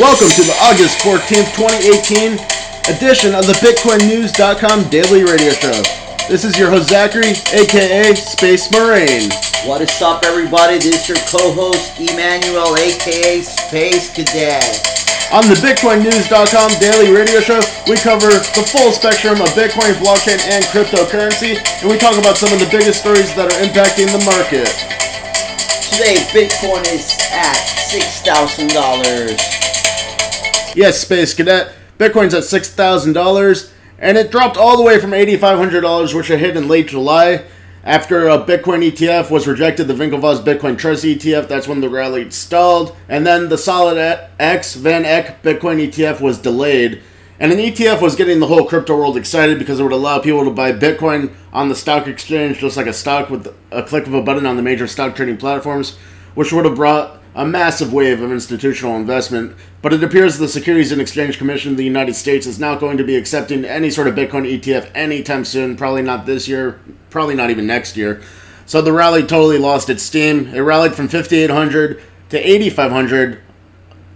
Welcome to the August 14th, 2018 edition of the BitcoinNews.com Daily Radio Show. This is your host Zachary, aka Space Marine. What is up, everybody? This is your co-host Emmanuel, aka Space Cadet. On the BitcoinNews.com Daily Radio Show, we cover the full spectrum of Bitcoin, blockchain, and cryptocurrency, and we talk about some of the biggest stories that are impacting the market. Today, Bitcoin is at six thousand dollars. Yes, Space Cadet. Bitcoin's at $6,000, and it dropped all the way from $8,500, which it hit in late July. After a Bitcoin ETF was rejected, the Winklevoss Bitcoin Trust ETF, that's when the rally stalled. And then the Solid X Van Eck Bitcoin ETF was delayed. And an ETF was getting the whole crypto world excited because it would allow people to buy Bitcoin on the stock exchange, just like a stock with a click of a button on the major stock trading platforms, which would have brought a massive wave of institutional investment, but it appears the Securities and Exchange Commission of the United States is not going to be accepting any sort of Bitcoin ETF anytime soon, probably not this year, probably not even next year. So the rally totally lost its steam. It rallied from 5800 to 8500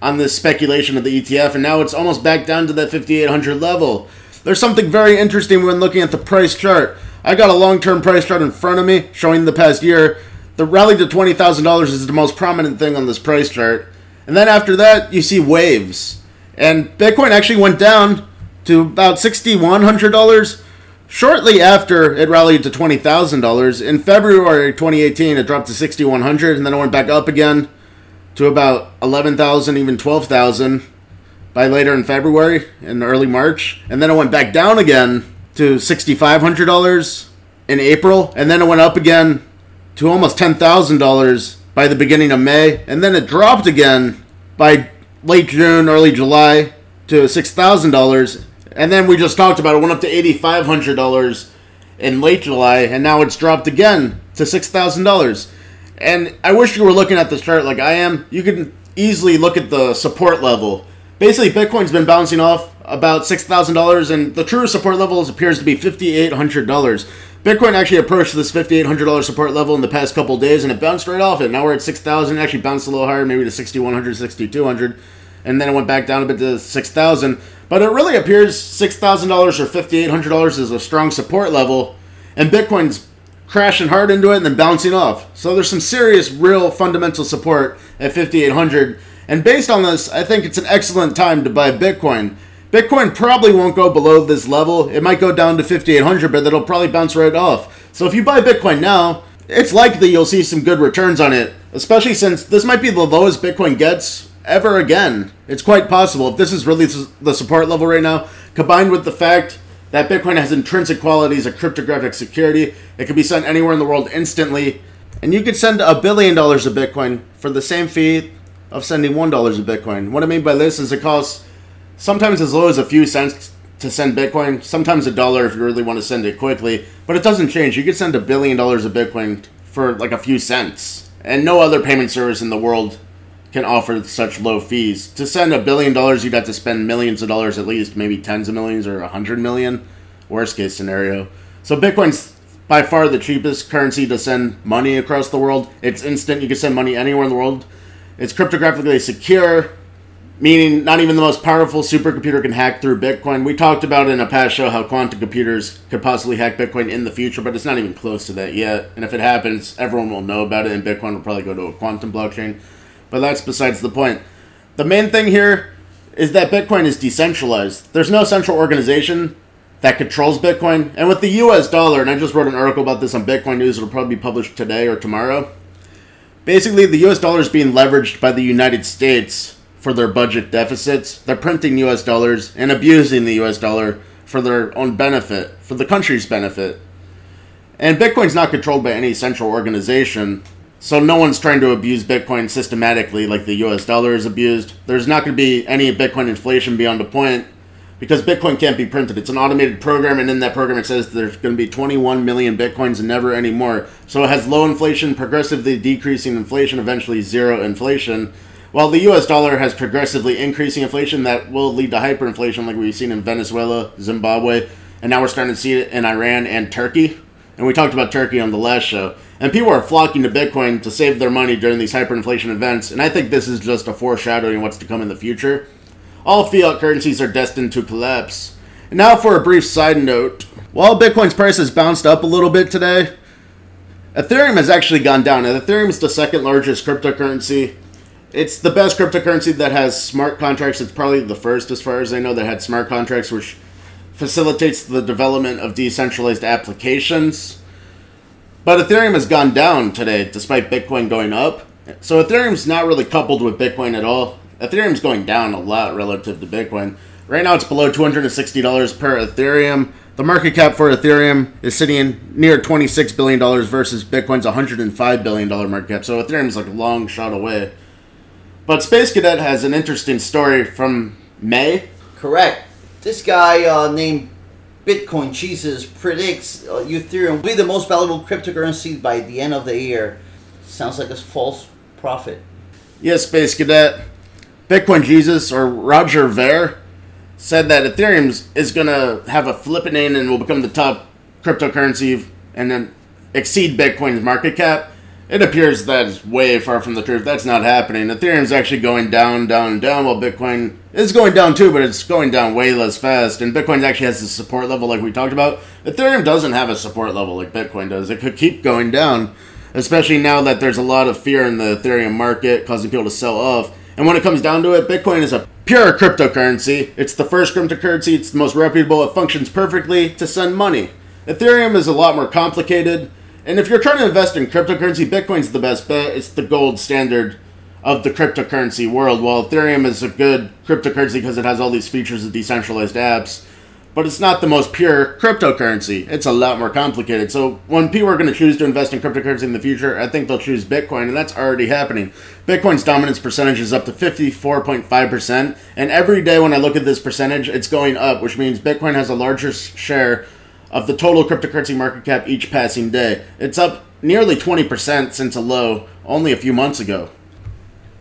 on this speculation of the ETF, and now it's almost back down to that 5800 level. There's something very interesting when looking at the price chart. I got a long-term price chart in front of me showing the past year the rally to $20,000 is the most prominent thing on this price chart. And then after that, you see waves. And Bitcoin actually went down to about $6,100 shortly after it rallied to $20,000. In February 2018, it dropped to 6,100 and then it went back up again to about 11,000, even 12,000 by later in February and early March. And then it went back down again to $6,500 in April. And then it went up again to almost $10,000 by the beginning of May, and then it dropped again by late June, early July to $6,000. And then we just talked about it, went up to $8,500 in late July, and now it's dropped again to $6,000. And I wish you were looking at this chart like I am. You can easily look at the support level. Basically, Bitcoin's been bouncing off about $6,000, and the true support level appears to be $5,800. Bitcoin actually approached this $5,800 support level in the past couple days, and it bounced right off it. Now we're at 6,000. Actually bounced a little higher, maybe to 6,100, 6,200, and then it went back down a bit to 6,000. But it really appears $6,000 or $5,800 is a strong support level, and Bitcoin's crashing hard into it and then bouncing off. So there's some serious, real fundamental support at 5,800. And based on this, I think it's an excellent time to buy Bitcoin. Bitcoin probably won't go below this level. It might go down to 5,800, but it'll probably bounce right off. So if you buy Bitcoin now, it's likely you'll see some good returns on it, especially since this might be the lowest Bitcoin gets ever again. It's quite possible. If this is really the support level right now, combined with the fact that Bitcoin has intrinsic qualities of cryptographic security, it can be sent anywhere in the world instantly. And you could send a billion dollars of Bitcoin for the same fee of sending $1 of Bitcoin. What I mean by this is it costs sometimes as low as a few cents to send Bitcoin, sometimes a dollar if you really want to send it quickly, but it doesn't change. You could send a billion dollars of Bitcoin for like a few cents, and no other payment service in the world can offer such low fees. To send a billion dollars, you'd have to spend millions of dollars at least, maybe tens of millions or a hundred million, worst case scenario. So Bitcoin's by far the cheapest currency to send money across the world. It's instant. You can send money anywhere in the world. It's cryptographically secure meaning not even the most powerful supercomputer can hack through Bitcoin. We talked about in a past show how quantum computers could possibly hack Bitcoin in the future, but it's not even close to that yet. And if it happens, everyone will know about it, and Bitcoin will probably go to a quantum blockchain. But that's besides the point. The main thing here is that Bitcoin is decentralized. There's no central organization that controls Bitcoin. And with the US dollar, and I just wrote an article about this on Bitcoin News, it'll probably be published today or tomorrow. Basically, the US dollar is being leveraged by the United States for their budget deficits. They're printing US dollars and abusing the US dollar for their own benefit, for the country's benefit. And Bitcoin's not controlled by any central organization, so no one's trying to abuse Bitcoin systematically like the US dollar is abused. There's not going to be any Bitcoin inflation beyond a point because Bitcoin can't be printed. It's an automated program, and in that program it says there's going to be 21 million Bitcoins and never any more. So it has low inflation, progressively decreasing inflation, eventually zero inflation. While the U.S. dollar has progressively increasing inflation, that will lead to hyperinflation, like we've seen in Venezuela, Zimbabwe, and now we're starting to see it in Iran and Turkey. And we talked about Turkey on the last show. and people are flocking to Bitcoin to save their money during these hyperinflation events, and I think this is just a foreshadowing of what's to come in the future. All fiat currencies are destined to collapse. And now for a brief side note. While Bitcoin's price has bounced up a little bit today, Ethereum has actually gone down, and Ethereum is the second largest cryptocurrency. It's the best cryptocurrency that has smart contracts. It's probably the first, as far as I know, that had smart contracts, which facilitates the development of decentralized applications. But Ethereum has gone down today, despite Bitcoin going up. So Ethereum's not really coupled with Bitcoin at all. Ethereum's going down a lot relative to Bitcoin. Right now, it's below $260 per Ethereum. The market cap for Ethereum is sitting near $26 billion versus Bitcoin's $105 billion market cap. So Ethereum's like a long shot away. But Space Cadet has an interesting story from May. Correct. This guy uh, named Bitcoin Jesus predicts uh, Ethereum will be the most valuable cryptocurrency by the end of the year. Sounds like a false prophet. Yes, Space Cadet. Bitcoin Jesus or Roger Ver said that Ethereum is going to have a flippening and will become the top cryptocurrency and then exceed Bitcoin's market cap. It appears that is way far from the truth. That's not happening. Ethereum's actually going down, down, down, while Bitcoin is going down too, but it's going down way less fast. And Bitcoin actually has a support level like we talked about. Ethereum doesn't have a support level like Bitcoin does. It could keep going down, especially now that there's a lot of fear in the Ethereum market, causing people to sell off. And when it comes down to it, Bitcoin is a pure cryptocurrency. It's the first cryptocurrency, it's the most reputable, it functions perfectly to send money. Ethereum is a lot more complicated. And if you're trying to invest in cryptocurrency, Bitcoin's the best bet. It's the gold standard of the cryptocurrency world. While Ethereum is a good cryptocurrency because it has all these features of decentralized apps, but it's not the most pure cryptocurrency. It's a lot more complicated. So when people are going to choose to invest in cryptocurrency in the future, I think they'll choose Bitcoin, and that's already happening. Bitcoin's dominance percentage is up to 54.5%, and every day when I look at this percentage, it's going up, which means Bitcoin has a larger share of the total cryptocurrency market cap each passing day. It's up nearly 20% since a low only a few months ago.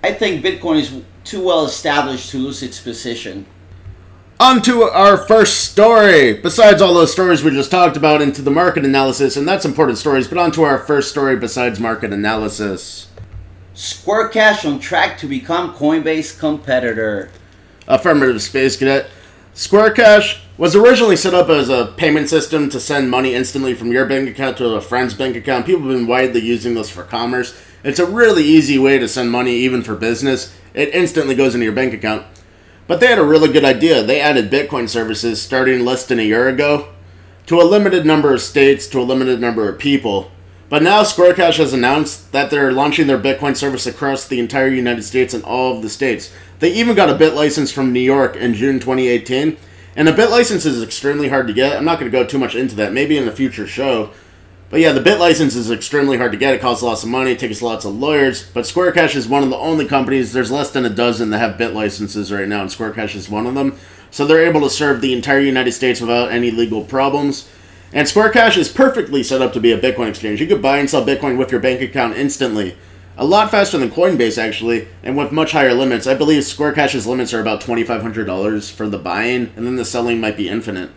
I think Bitcoin is too well established to lose its position. On to our first story. Besides all those stories we just talked about, into the market analysis, and that's important stories, but on to our first story besides market analysis. Square Cash on track to become Coinbase competitor. Affirmative Space Cadet. Square Cash was originally set up as a payment system to send money instantly from your bank account to a friend's bank account. People have been widely using this for commerce. It's a really easy way to send money, even for business. It instantly goes into your bank account. But they had a really good idea. They added Bitcoin services starting less than a year ago to a limited number of states, to a limited number of people. But now Square Cash has announced that they're launching their Bitcoin service across the entire United States and all of the states. They even got a bit license from New York in June 2018. And a bit license is extremely hard to get. I'm not going to go too much into that, maybe in a future show. But yeah, the bit license is extremely hard to get. It costs lots of money, it takes lots of lawyers. But Square Cash is one of the only companies, there's less than a dozen that have bit licenses right now, and Square Cash is one of them. So they're able to serve the entire United States without any legal problems. And Square Cash is perfectly set up to be a Bitcoin exchange. You could buy and sell Bitcoin with your bank account instantly. A lot faster than Coinbase, actually, and with much higher limits. I believe Square Cash's limits are about $2,500 for the buying, and then the selling might be infinite.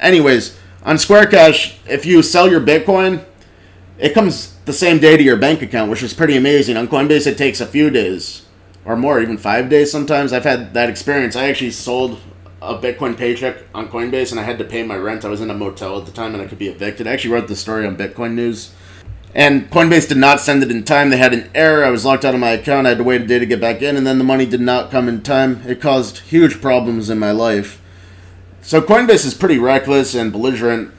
Anyways, on Square Cash, if you sell your Bitcoin, it comes the same day to your bank account, which is pretty amazing. On Coinbase, it takes a few days or more, even five days sometimes. I've had that experience. I actually sold a Bitcoin paycheck on Coinbase and I had to pay my rent. I was in a motel at the time and I could be evicted. I actually wrote the story on Bitcoin News. And Coinbase did not send it in time. They had an error. I was locked out of my account. I had to wait a day to get back in, and then the money did not come in time. It caused huge problems in my life. So Coinbase is pretty reckless and belligerent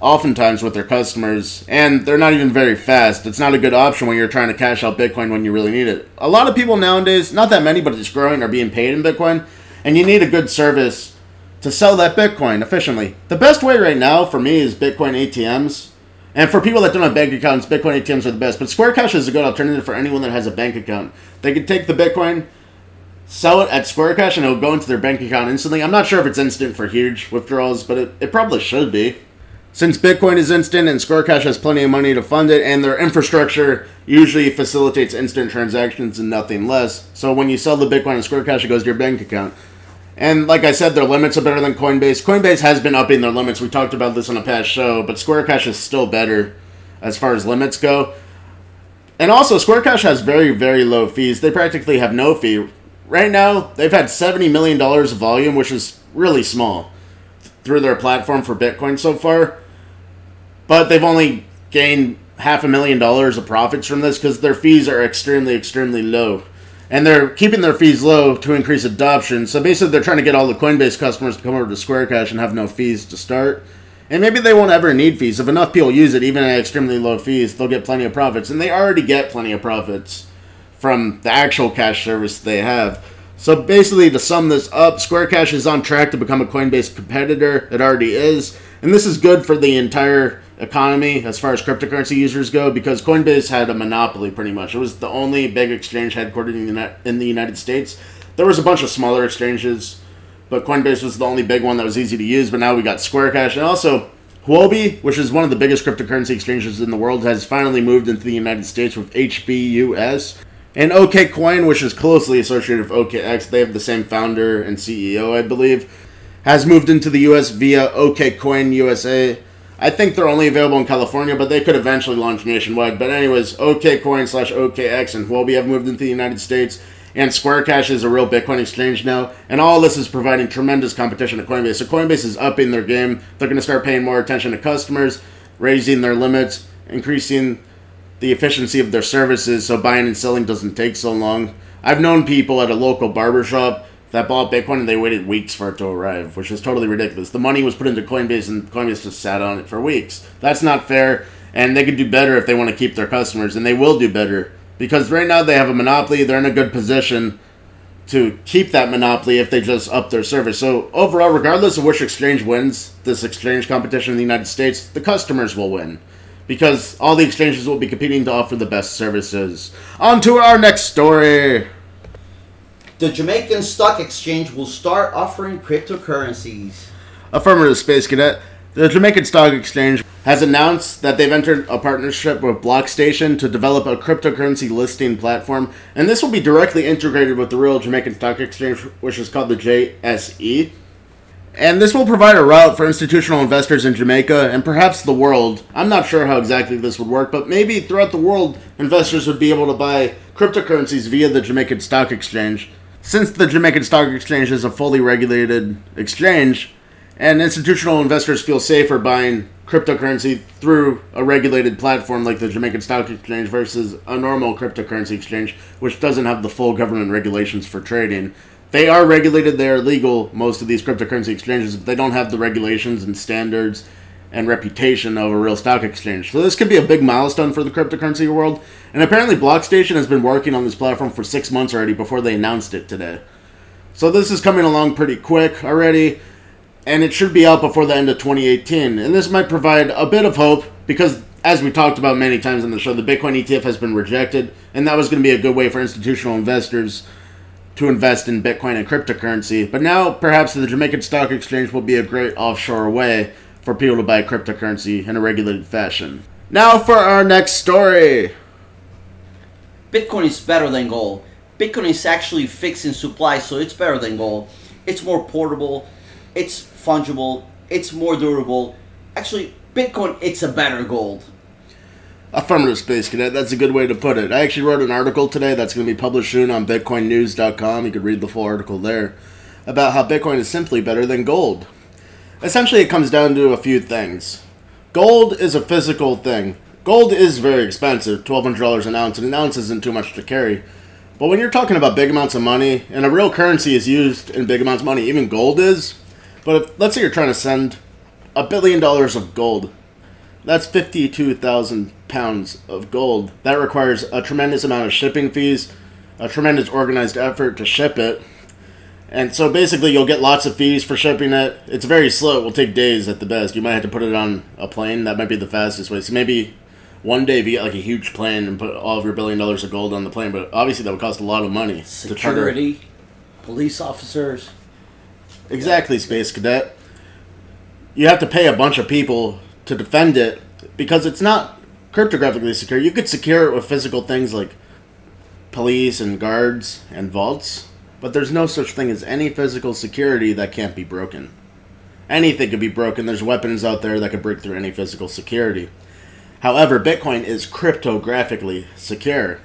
oftentimes with their customers, and they're not even very fast. It's not a good option when you're trying to cash out Bitcoin when you really need it. A lot of people nowadays, not that many, but it's growing, are being paid in Bitcoin, and you need a good service to sell that Bitcoin efficiently. The best way right now for me is Bitcoin ATMs. And for people that don't have bank accounts, Bitcoin ATMs are the best. But Square Cash is a good alternative for anyone that has a bank account. They can take the Bitcoin, sell it at Square Cash and it'll go into their bank account instantly. I'm not sure if it's instant for huge withdrawals, but it, it probably should be. Since Bitcoin is instant and Square Cash has plenty of money to fund it, and their infrastructure usually facilitates instant transactions and nothing less. So when you sell the Bitcoin on Square Cash, it goes to your bank account. And like I said, their limits are better than Coinbase. Coinbase has been upping their limits. We talked about this on a past show, but Square Cash is still better. as far as limits go. And also, Square Cash has very, very low fees. They practically have no fee. Right now, they've had $70 million of volume, which is really small, through their platform for Bitcoin so far. But they've only gained half a million dollars of profits from this because their fees are extremely, extremely low. And they're keeping their fees low to increase adoption. So basically, they're trying to get all the Coinbase customers to come over to Square Cash and have no fees to start. And maybe they won't ever need fees. If enough people use it, even at extremely low fees, they'll get plenty of profits. And they already get plenty of profits from the actual cash service they have. So basically, to sum this up, Square Cash is on track to become a Coinbase competitor. It already is. And this is good for the entire economy as far as cryptocurrency users go because Coinbase had a monopoly pretty much. It was the only big exchange headquartered in the, in the United States. There was a bunch of smaller exchanges but Coinbase was the only big one that was easy to use. But now we got Square Cash and also Huobi, which is one of the biggest cryptocurrency exchanges in the world, has finally moved into the United States with HBUS. And OKCoin, which is closely associated with OKEx, they have the same founder and CEO, I believe, has moved into the US via OKCoin USA. I think they're only available in California, but they could eventually launch nationwide. But anyways, OKCoin slash OKEx and Huobi have moved into the United States and Square Cash is a real Bitcoin exchange now, and all this is providing tremendous competition to Coinbase. So Coinbase is upping their game. They're going to start paying more attention to customers, raising their limits, increasing the efficiency of their services so buying and selling doesn't take so long. I've known people at a local barbershop that bought Bitcoin and they waited weeks for it to arrive, which is totally ridiculous. The money was put into Coinbase and Coinbase just sat on it for weeks. That's not fair, and they could do better if they want to keep their customers, and they will do better because right now they have a monopoly. They're in a good position to keep that monopoly if they just up their service. So overall, regardless of which exchange wins this exchange competition in the United States, the customers will win because all the exchanges will be competing to offer the best services. On to our next story. The Jamaican Stock Exchange will start offering cryptocurrencies. Affirmative Space Cadet. The Jamaican Stock Exchange has announced that they've entered a partnership with Blockstation to develop a cryptocurrency listing platform, and this will be directly integrated with the real Jamaican Stock Exchange, which is called the JSE. And this will provide a route for institutional investors in Jamaica and perhaps the world. I'm not sure how exactly this would work, but maybe throughout the world, investors would be able to buy cryptocurrencies via the Jamaican Stock Exchange. Since the Jamaican Stock Exchange is a fully regulated exchange, and institutional investors feel safer buying cryptocurrency through a regulated platform like the Jamaican Stock Exchange versus a normal cryptocurrency exchange, which doesn't have the full government regulations for trading. They are regulated, they are legal, most of these cryptocurrency exchanges, but they don't have the regulations and standards and reputation of a real stock exchange. So this could be a big milestone for the cryptocurrency world. And apparently Blockstation has been working on this platform for six months already before they announced it today. So this is coming along pretty quick already and it should be out before the end of 2018. And this might provide a bit of hope because, as we talked about many times on the show, the Bitcoin ETF has been rejected, and that was going to be a good way for institutional investors to invest in Bitcoin and cryptocurrency. But now, perhaps the Jamaican Stock Exchange will be a great offshore way for people to buy cryptocurrency in a regulated fashion. Now for our next story. Bitcoin is better than gold. Bitcoin is actually fixed in supply, so it's better than gold. It's more portable it's fungible, it's more durable. Actually, Bitcoin, it's a better gold. Affirmative Space Cadet, that's a good way to put it. I actually wrote an article today that's going to be published soon on BitcoinNews.com. You could read the full article there about how Bitcoin is simply better than gold. Essentially, it comes down to a few things. Gold is a physical thing. Gold is very expensive, $1,200 an ounce, and an ounce isn't too much to carry. But when you're talking about big amounts of money, and a real currency is used in big amounts of money, even gold is, but if, let's say you're trying to send a billion dollars of gold. That's 52,000 pounds of gold. That requires a tremendous amount of shipping fees, a tremendous organized effort to ship it. And so basically, you'll get lots of fees for shipping it. It's very slow. It will take days at the best. You might have to put it on a plane. That might be the fastest way. So maybe one day if you get like a huge plane and put all of your billion dollars of gold on the plane, but obviously that would cost a lot of money. Security, to police officers. Exactly, Space Cadet. You have to pay a bunch of people to defend it because it's not cryptographically secure. You could secure it with physical things like police and guards and vaults, but there's no such thing as any physical security that can't be broken. Anything could be broken. There's weapons out there that could break through any physical security. However, Bitcoin is cryptographically secure,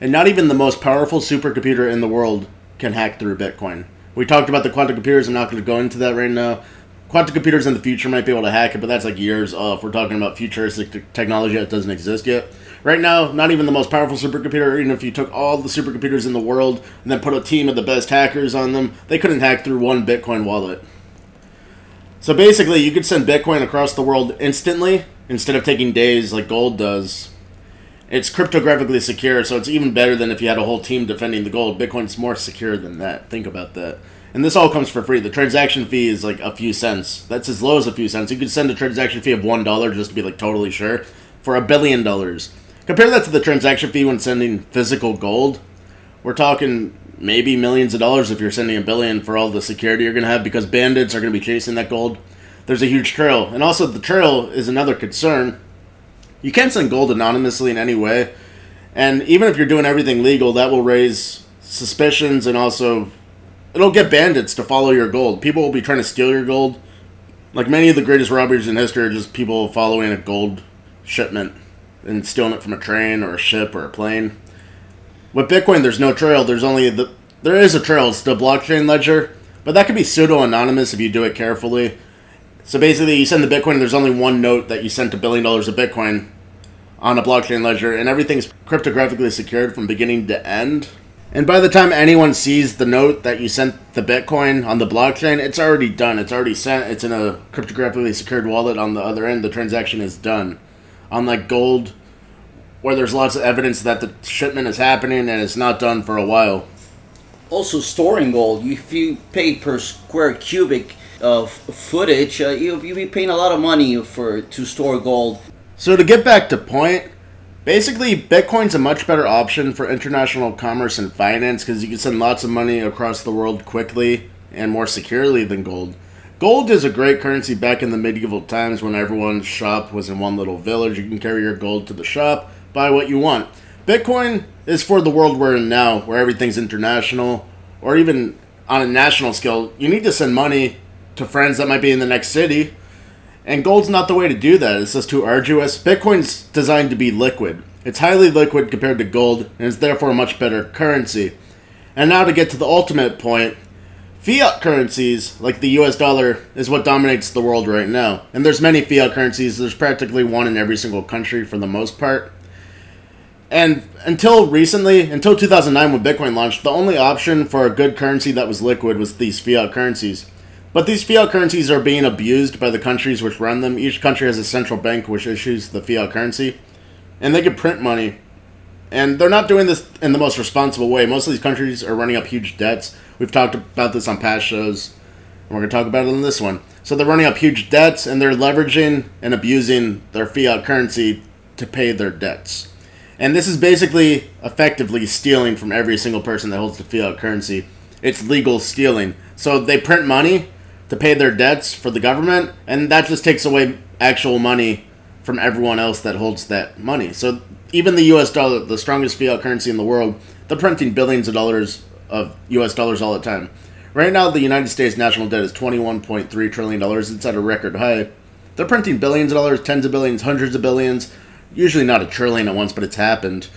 and not even the most powerful supercomputer in the world can hack through Bitcoin. We talked about the quantum computers. I'm not going to go into that right now. Quantum computers in the future might be able to hack it, but that's like years off. We're talking about futuristic technology that doesn't exist yet. Right now, not even the most powerful supercomputer, even if you took all the supercomputers in the world and then put a team of the best hackers on them, they couldn't hack through one Bitcoin wallet. So basically, you could send Bitcoin across the world instantly instead of taking days like gold does. It's cryptographically secure, so it's even better than if you had a whole team defending the gold. Bitcoin's more secure than that. Think about that. And this all comes for free. The transaction fee is like a few cents. That's as low as a few cents. You could send a transaction fee of one dollar just to be like totally sure for a billion dollars. Compare that to the transaction fee when sending physical gold. We're talking maybe millions of dollars if you're sending a billion for all the security you're going to have because bandits are going to be chasing that gold. There's a huge trail. And also, the trail is another concern. You can't send gold anonymously in any way. And even if you're doing everything legal, that will raise suspicions and also it'll get bandits to follow your gold. People will be trying to steal your gold. Like many of the greatest robberies in history are just people following a gold shipment and stealing it from a train or a ship or a plane. With Bitcoin, there's no trail. There's only the there is a trail. It's the blockchain ledger, but that can be pseudo anonymous if you do it carefully. So basically, you send the Bitcoin. There's only one note that you sent a billion dollars of Bitcoin on a blockchain ledger, and everything's cryptographically secured from beginning to end. And by the time anyone sees the note that you sent the Bitcoin on the blockchain, it's already done. It's already sent. It's in a cryptographically secured wallet on the other end. The transaction is done. Unlike gold, where there's lots of evidence that the shipment is happening and it's not done for a while. Also, storing gold. If you pay per square cubic of footage, uh, you you'll be paying a lot of money for to store gold. So to get back to point, basically Bitcoin's a much better option for international commerce and finance because you can send lots of money across the world quickly and more securely than gold. Gold is a great currency back in the medieval times when everyone's shop was in one little village. You can carry your gold to the shop, buy what you want. Bitcoin is for the world we're in now, where everything's international, or even on a national scale. You need to send money to friends that might be in the next city, and gold's not the way to do that. It's just too arduous. Bitcoin's designed to be liquid. It's highly liquid compared to gold, and is therefore a much better currency. And now to get to the ultimate point, Fiat currencies, like the US dollar, is what dominates the world right now. And there's many fiat currencies. There's practically one in every single country for the most part. And until recently, until 2009 when Bitcoin launched, the only option for a good currency that was liquid was these fiat currencies. But these fiat currencies are being abused by the countries which run them. Each country has a central bank which issues the fiat currency. And they can print money and they're not doing this in the most responsible way. Most of these countries are running up huge debts. We've talked about this on past shows, and we're going to talk about it in this one. So they're running up huge debts, and they're leveraging and abusing their fiat currency to pay their debts. And this is basically effectively stealing from every single person that holds the fiat currency. It's legal stealing. So they print money to pay their debts for the government, and that just takes away actual money from everyone else that holds that money. So even the U.S. dollar, the strongest fiat currency in the world, they're printing billions of dollars of U.S. dollars all the time. Right now, the United States national debt is twenty-one point three trillion dollars. It's at a record high. They're printing billions of dollars, tens of billions, hundreds of billions. Usually not a trillion at once, but it's happened.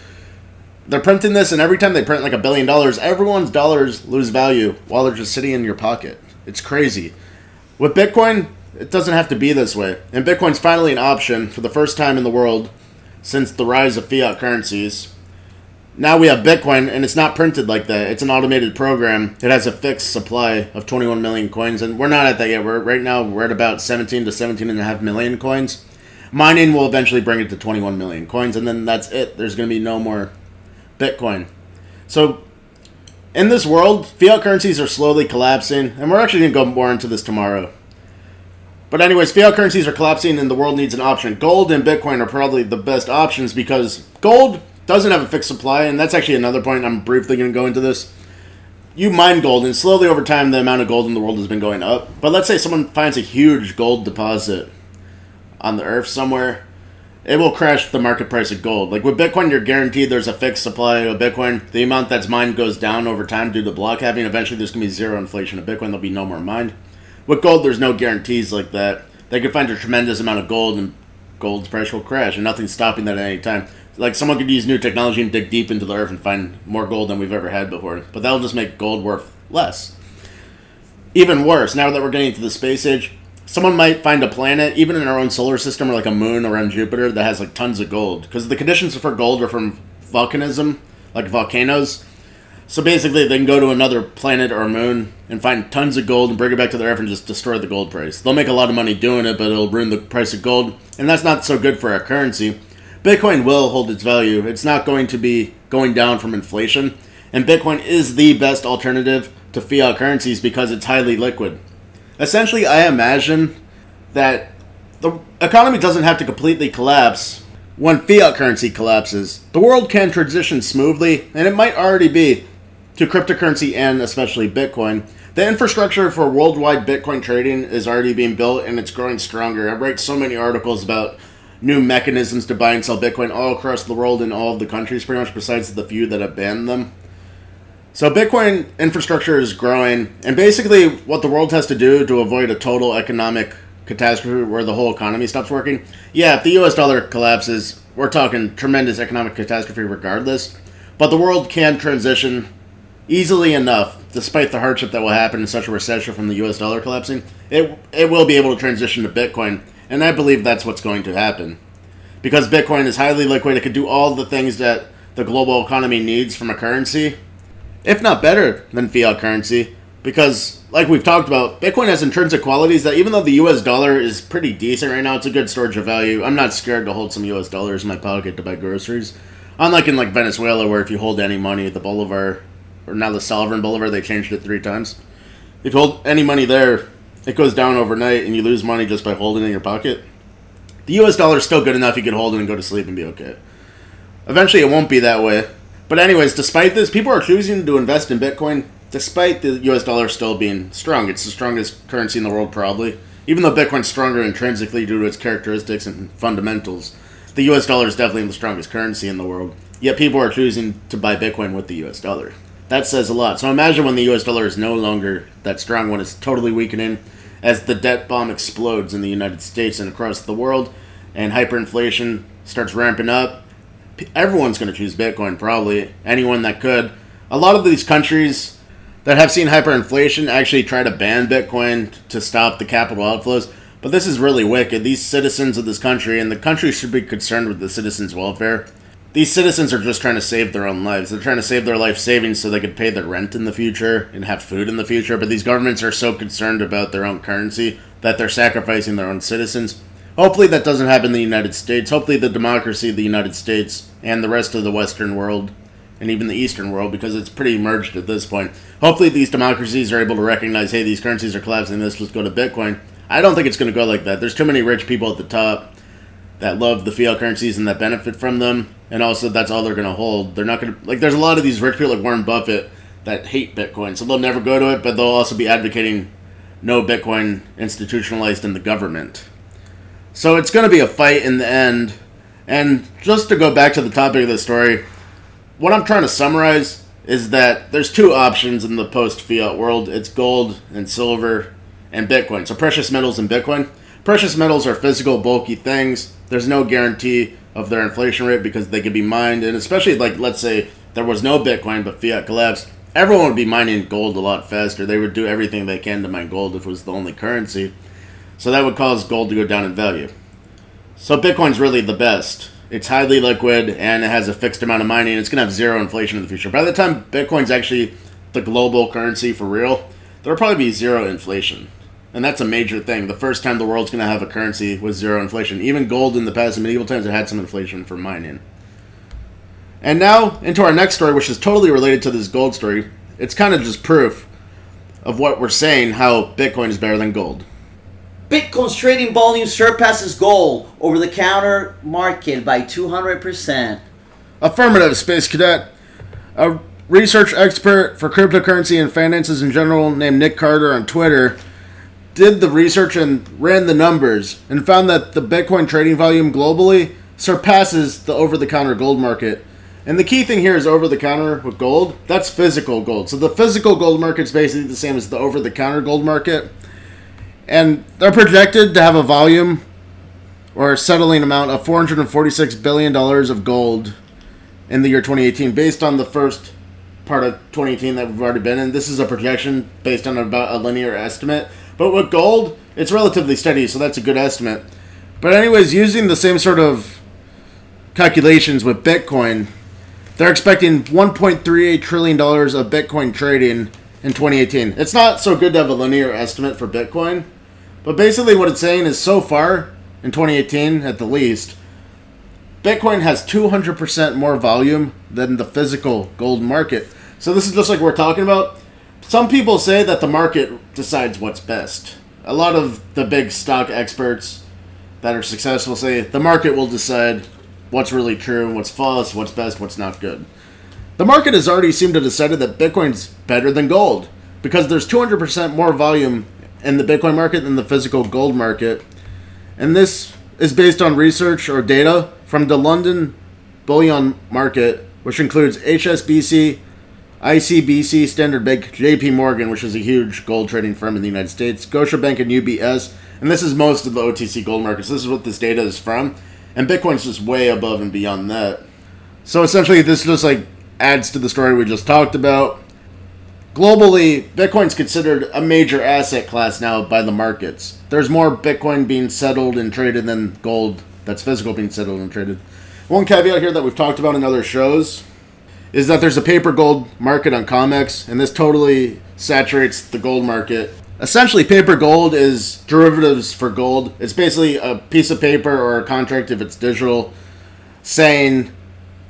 They're printing this, and every time they print like a billion dollars, everyone's dollars lose value while they're just sitting in your pocket. It's crazy. With Bitcoin, it doesn't have to be this way. And Bitcoin's finally an option for the first time in the world since the rise of fiat currencies. Now we have Bitcoin, and it's not printed like that. It's an automated program. It has a fixed supply of 21 million coins, and we're not at that yet. We're right now we're at about 17 to 17 and a half million coins. Mining will eventually bring it to 21 million coins, and then that's it. There's going to be no more Bitcoin. So, in this world, fiat currencies are slowly collapsing, and we're actually going to go more into this tomorrow. But anyways, fiat currencies are collapsing and the world needs an option. Gold and Bitcoin are probably the best options because gold doesn't have a fixed supply, and that's actually another point. I'm briefly going to go into this. You mine gold, and slowly over time, the amount of gold in the world has been going up. But let's say someone finds a huge gold deposit on the earth somewhere, it will crash the market price of gold. Like with Bitcoin, you're guaranteed there's a fixed supply of Bitcoin. The amount that's mined goes down over time due to block halving. Eventually, there's going to be zero inflation of Bitcoin. There'll be no more mined. With gold, there's no guarantees like that. They could find a tremendous amount of gold and gold's price will crash, and nothing's stopping that at any time. Like someone could use new technology and dig deep into the earth and find more gold than we've ever had before, but that'll just make gold worth less. Even worse, now that we're getting to the space age, someone might find a planet, even in our own solar system, or like a moon around Jupiter, that has like tons of gold. Because the conditions for gold are from volcanism, like volcanoes. So basically, they can go to another planet or moon and find tons of gold and bring it back to the Earth and just destroy the gold price. They'll make a lot of money doing it, but it'll ruin the price of gold, and that's not so good for our currency. Bitcoin will hold its value. It's not going to be going down from inflation, and Bitcoin is the best alternative to fiat currencies because it's highly liquid. Essentially, I imagine that the economy doesn't have to completely collapse when fiat currency collapses. The world can transition smoothly, and it might already be, to cryptocurrency and especially Bitcoin. The infrastructure for worldwide Bitcoin trading is already being built and it's growing stronger. I write so many articles about new mechanisms to buy and sell Bitcoin all across the world in all of the countries, pretty much besides the few that have banned them. So Bitcoin infrastructure is growing, and basically what the world has to do to avoid a total economic catastrophe where the whole economy stops working. Yeah, if the US dollar collapses, we're talking tremendous economic catastrophe regardless. But the world can transition easily enough, despite the hardship that will happen in such a recession from the US dollar collapsing. It it will be able to transition to Bitcoin, and I believe that's what's going to happen. Because Bitcoin is highly liquid, it can do all the things that the global economy needs from a currency if not better than fiat currency. Because, like we've talked about, Bitcoin has intrinsic qualities that even though the US dollar is pretty decent right now, it's a good storage of value. I'm not scared to hold some US dollars in my pocket to buy groceries. Unlike in like Venezuela, where if you hold any money the Bolivar, or now the Sovereign Bolivar, they changed it three times. If you hold any money there, it goes down overnight and you lose money just by holding it in your pocket. The US dollar is still good enough you can hold it and go to sleep and be okay. Eventually, it won't be that way but anyways, despite this, people are choosing to invest in Bitcoin despite the US dollar still being strong. It's the strongest currency in the world probably. Even though Bitcoin's stronger intrinsically due to its characteristics and fundamentals, the US dollar is definitely the strongest currency in the world. Yet people are choosing to buy Bitcoin with the US dollar. That says a lot. So imagine when the US dollar is no longer that strong, when it's totally weakening, as the debt bomb explodes in the United States and across the world, and hyperinflation starts ramping up, everyone's going to choose Bitcoin, probably. Anyone that could. A lot of these countries that have seen hyperinflation actually try to ban Bitcoin to stop the capital outflows. But this is really wicked. These citizens of this country, and the country should be concerned with the citizens' welfare. These citizens are just trying to save their own lives. They're trying to save their life savings so they could pay their rent in the future and have food in the future. But these governments are so concerned about their own currency that they're sacrificing their own citizens. Hopefully that doesn't happen in the United States. Hopefully the democracy of the United States and the rest of the Western world and even the Eastern world, because it's pretty merged at this point. Hopefully these democracies are able to recognize, hey, these currencies are collapsing. This let's go to Bitcoin. I don't think it's going to go like that. There's too many rich people at the top that love the fiat currencies and that benefit from them, and also that's all they're going to hold. They're not going to like. There's a lot of these rich people like Warren Buffett that hate Bitcoin, so they'll never go to it, but they'll also be advocating no Bitcoin institutionalized in the government. So it's going to be a fight in the end. And just to go back to the topic of the story, what I'm trying to summarize is that there's two options in the post fiat world it's gold and silver and Bitcoin. So precious metals and Bitcoin. Precious metals are physical, bulky things. There's no guarantee of their inflation rate because they can be mined. And especially, like, let's say there was no Bitcoin but fiat collapsed, everyone would be mining gold a lot faster. They would do everything they can to mine gold if it was the only currency. So that would cause gold to go down in value. So Bitcoin's really the best. It's highly liquid and it has a fixed amount of mining. It's going to have zero inflation in the future. By the time Bitcoin's actually the global currency for real, there'll probably be zero inflation. And that's a major thing. The first time the world's going to have a currency with zero inflation. Even gold in the past, in medieval times, it had some inflation for mining. And now, into our next story, which is totally related to this gold story. It's kind of just proof of what we're saying how Bitcoin is better than gold. Bitcoin's trading volume surpasses gold over the counter market by 200%. Affirmative, Space Cadet. A research expert for cryptocurrency and finances in general named Nick Carter on Twitter did the research and ran the numbers and found that the Bitcoin trading volume globally surpasses the over the counter gold market. And the key thing here is over the counter with gold. That's physical gold. So the physical gold market is basically the same as the over the counter gold market and they're projected to have a volume or settling amount of $446 billion of gold in the year 2018, based on the first part of 2018 that we've already been in. This is a projection based on about a linear estimate. But with gold, it's relatively steady, so that's a good estimate. But, anyways, using the same sort of calculations with Bitcoin, they're expecting $1.38 trillion of Bitcoin trading in 2018. It's not so good to have a linear estimate for Bitcoin, but basically what it's saying is so far in 2018, at the least, Bitcoin has 200% more volume than the physical gold market. So this is just like we're talking about. Some people say that the market decides what's best. A lot of the big stock experts that are successful say the market will decide what's really true what's false, what's best, what's not good. The market has already seemed to decided that Bitcoin's better than gold because there's 200% more volume in the Bitcoin market than the physical gold market. And this is based on research or data from the London Bullion Market, which includes HSBC, ICBC, Standard Bank, JP Morgan, which is a huge gold trading firm in the United States, Scotiabank, and UBS. And this is most of the OTC gold markets. This is what this data is from. And Bitcoin's just way above and beyond that. So essentially, this just like adds to the story we just talked about. Globally, Bitcoin's considered a major asset class now by the markets. There's more Bitcoin being settled and traded than gold that's physical being settled and traded. One caveat here that we've talked about in other shows is that there's a paper gold market on COMEX, and this totally saturates the gold market. Essentially, paper gold is derivatives for gold. It's basically a piece of paper or a contract if it's digital saying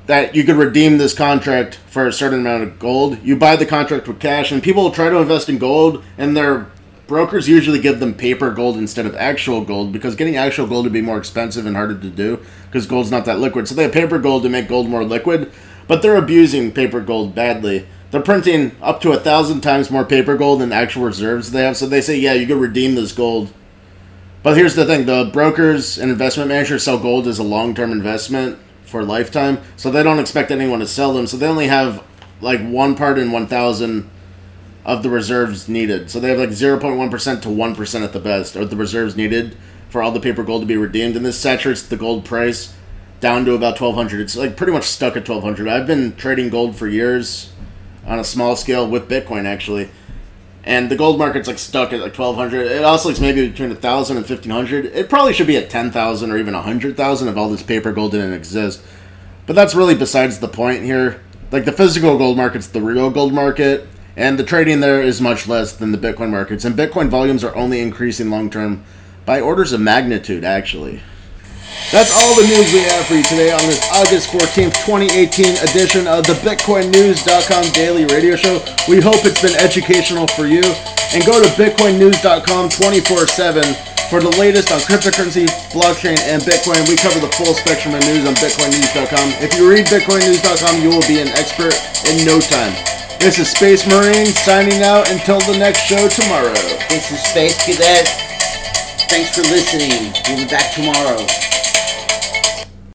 that you could redeem this contract for a certain amount of gold. You buy the contract with cash, and people try to invest in gold, and their brokers usually give them paper gold instead of actual gold because getting actual gold would be more expensive and harder to do because gold's not that liquid. So they have paper gold to make gold more liquid, but they're abusing paper gold badly. They're printing up to a thousand times more paper gold than actual reserves they have. So they say, yeah, you can redeem this gold. But here's the thing: the brokers and investment managers sell gold as a long-term investment for lifetime, so they don't expect anyone to sell them. So they only have like one part in one thousand of the reserves needed. So they have like 0.1% to 1% at the best of the reserves needed for all the paper gold to be redeemed. And this saturates the gold price down to about 1200 It's like pretty much stuck at 1200 I've been trading gold for years on a small scale with Bitcoin actually. And the gold market's like stuck at like 1200 It oscillates maybe between 1000 and 1500 It probably should be at 10,000 or even 100,000 if all this paper gold didn't exist. But that's really besides the point here. Like the physical gold market's the real gold market and the trading there is much less than the Bitcoin markets. And Bitcoin volumes are only increasing long term by orders of magnitude, actually. That's all the news we have for you today on this August 14th, 2018 edition of the BitcoinNews.com daily radio show. We hope it's been educational for you. And go to BitcoinNews.com 24 7 for the latest on cryptocurrency, blockchain, and Bitcoin. We cover the full spectrum of news on BitcoinNews.com. If you read BitcoinNews.com, you will be an expert in no time. This is Space Marine signing out until the next show tomorrow. This is Space Cadet. Thanks for listening. We'll be back tomorrow.